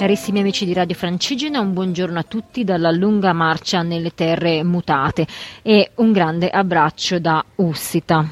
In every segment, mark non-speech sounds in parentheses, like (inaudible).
Carissimi amici di Radio Francigena, un buongiorno a tutti dalla lunga marcia nelle terre mutate e un grande abbraccio da Ussita.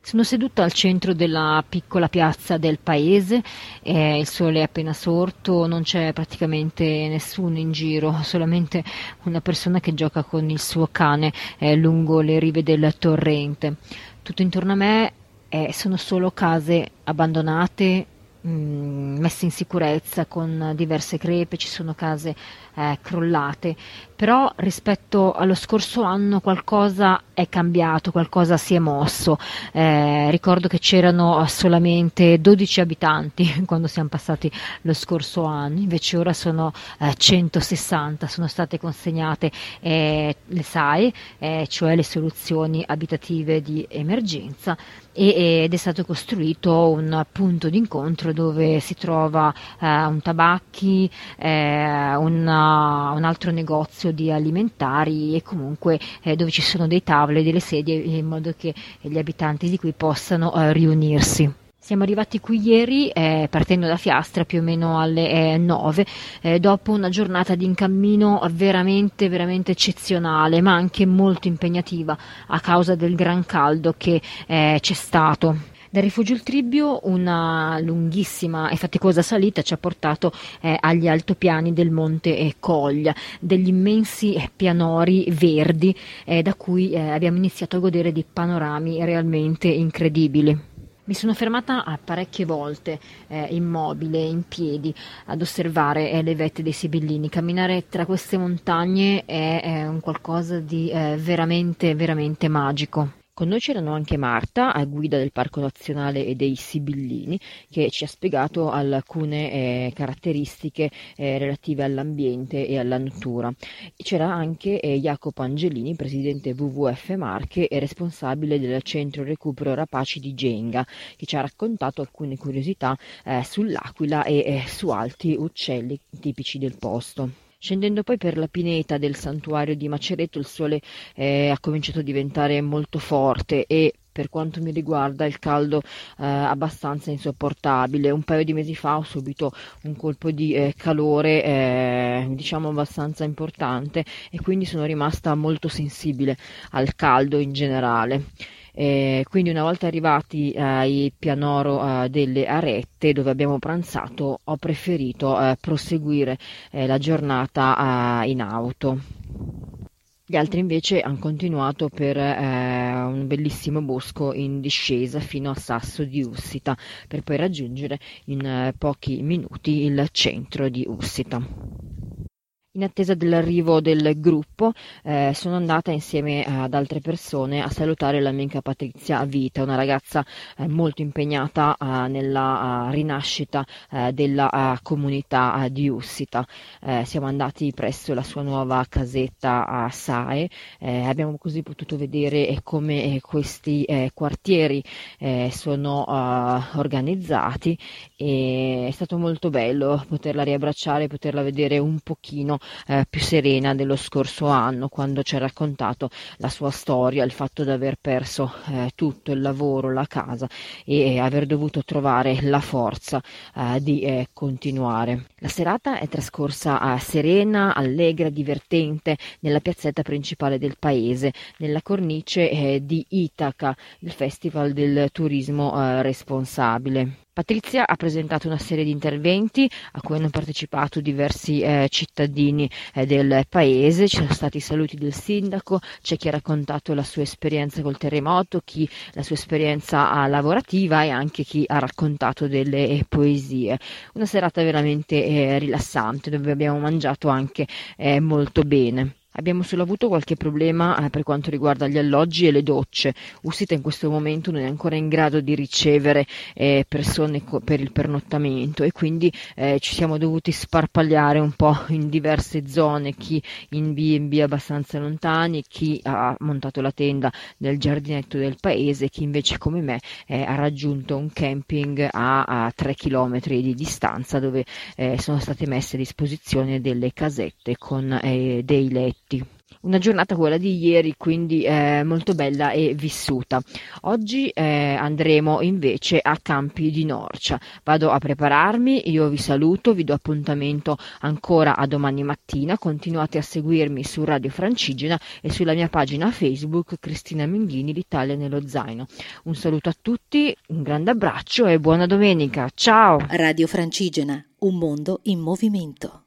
Sono seduta al centro della piccola piazza del paese, eh, il sole è appena sorto, non c'è praticamente nessuno in giro, solamente una persona che gioca con il suo cane eh, lungo le rive del torrente. Tutto intorno a me eh, sono solo case abbandonate, Mm, messe in sicurezza con diverse crepe, ci sono case eh, crollate, però rispetto allo scorso anno qualcosa è cambiato, qualcosa si è mosso. Eh, ricordo che c'erano solamente 12 abitanti (laughs) quando siamo passati lo scorso anno, invece ora sono eh, 160, sono state consegnate eh, le SAE, eh, cioè le soluzioni abitative di emergenza ed è stato costruito un punto d'incontro dove si trova eh, un tabacchi, eh, una un altro negozio di alimentari e comunque eh, dove ci sono dei tavoli e delle sedie in modo che gli abitanti di qui possano eh, riunirsi. Siamo arrivati qui ieri eh, partendo da Fiastra più o meno alle eh, 9 eh, dopo una giornata di incammino veramente veramente eccezionale ma anche molto impegnativa a causa del gran caldo che eh, c'è stato. Dal rifugio Il Tribbio una lunghissima e faticosa salita ci ha portato eh, agli altopiani del monte eh, Coglia, degli immensi eh, pianori verdi eh, da cui eh, abbiamo iniziato a godere di panorami realmente incredibili. Mi sono fermata parecchie volte eh, immobile, in piedi, ad osservare eh, le vette dei Sibillini. Camminare tra queste montagne è, è un qualcosa di eh, veramente, veramente magico. Con noi c'erano anche Marta, a guida del Parco Nazionale e dei Sibillini, che ci ha spiegato alcune eh, caratteristiche eh, relative all'ambiente e alla natura. C'era anche eh, Jacopo Angelini, presidente WWF Marche e responsabile del centro recupero Rapaci di Genga, che ci ha raccontato alcune curiosità eh, sull'aquila e eh, su altri uccelli tipici del posto. Scendendo poi per la pineta del santuario di Macereto il sole eh, ha cominciato a diventare molto forte e per quanto mi riguarda il caldo eh, abbastanza insopportabile. Un paio di mesi fa ho subito un colpo di eh, calore eh, diciamo abbastanza importante e quindi sono rimasta molto sensibile al caldo in generale. Eh, quindi una volta arrivati ai pianoro eh, delle arette dove abbiamo pranzato ho preferito eh, proseguire eh, la giornata eh, in auto. Gli altri invece hanno continuato per eh, un bellissimo bosco in discesa fino a Sasso di Ussita per poi raggiungere in pochi minuti il centro di Ussita. In attesa dell'arrivo del gruppo, eh, sono andata insieme ad altre persone a salutare l'amica Patrizia Vita, una ragazza eh, molto impegnata eh, nella uh, rinascita eh, della uh, comunità di Ussita. Eh, siamo andati presso la sua nuova casetta a Sae, eh, abbiamo così potuto vedere come questi quartieri sono organizzati e è stato molto bello poterla riabbracciare, poterla vedere un pochino eh, più serena dello scorso anno, quando ci ha raccontato la sua storia, il fatto di aver perso eh, tutto il lavoro, la casa e aver dovuto trovare la forza eh, di eh, continuare. La serata è trascorsa serena, allegra, divertente nella piazzetta principale del paese, nella cornice eh, di Itaca, il festival del turismo eh, responsabile. Patrizia ha presentato una serie di interventi a cui hanno partecipato diversi eh, cittadini eh, del paese, ci sono stati i saluti del sindaco, c'è chi ha raccontato la sua esperienza col terremoto, chi la sua esperienza uh, lavorativa e anche chi ha raccontato delle eh, poesie. Una serata veramente eh, rilassante dove abbiamo mangiato anche eh, molto bene. Abbiamo solo avuto qualche problema eh, per quanto riguarda gli alloggi e le docce. Usita in questo momento non è ancora in grado di ricevere eh, persone co- per il pernottamento e quindi eh, ci siamo dovuti sparpagliare un po' in diverse zone, chi in B&B abbastanza lontani, chi ha montato la tenda nel giardinetto del paese, chi invece come me eh, ha raggiunto un camping a, a 3 km di distanza dove eh, sono state messe a disposizione delle casette con eh, dei letti tutti. Una giornata quella di ieri, quindi eh, molto bella e vissuta. Oggi eh, andremo invece a Campi di Norcia. Vado a prepararmi, io vi saluto, vi do appuntamento ancora a domani mattina. Continuate a seguirmi su Radio Francigena e sulla mia pagina Facebook Cristina Menghini, l'Italia nello zaino. Un saluto a tutti, un grande abbraccio e buona domenica. Ciao! Radio Francigena, un mondo in movimento.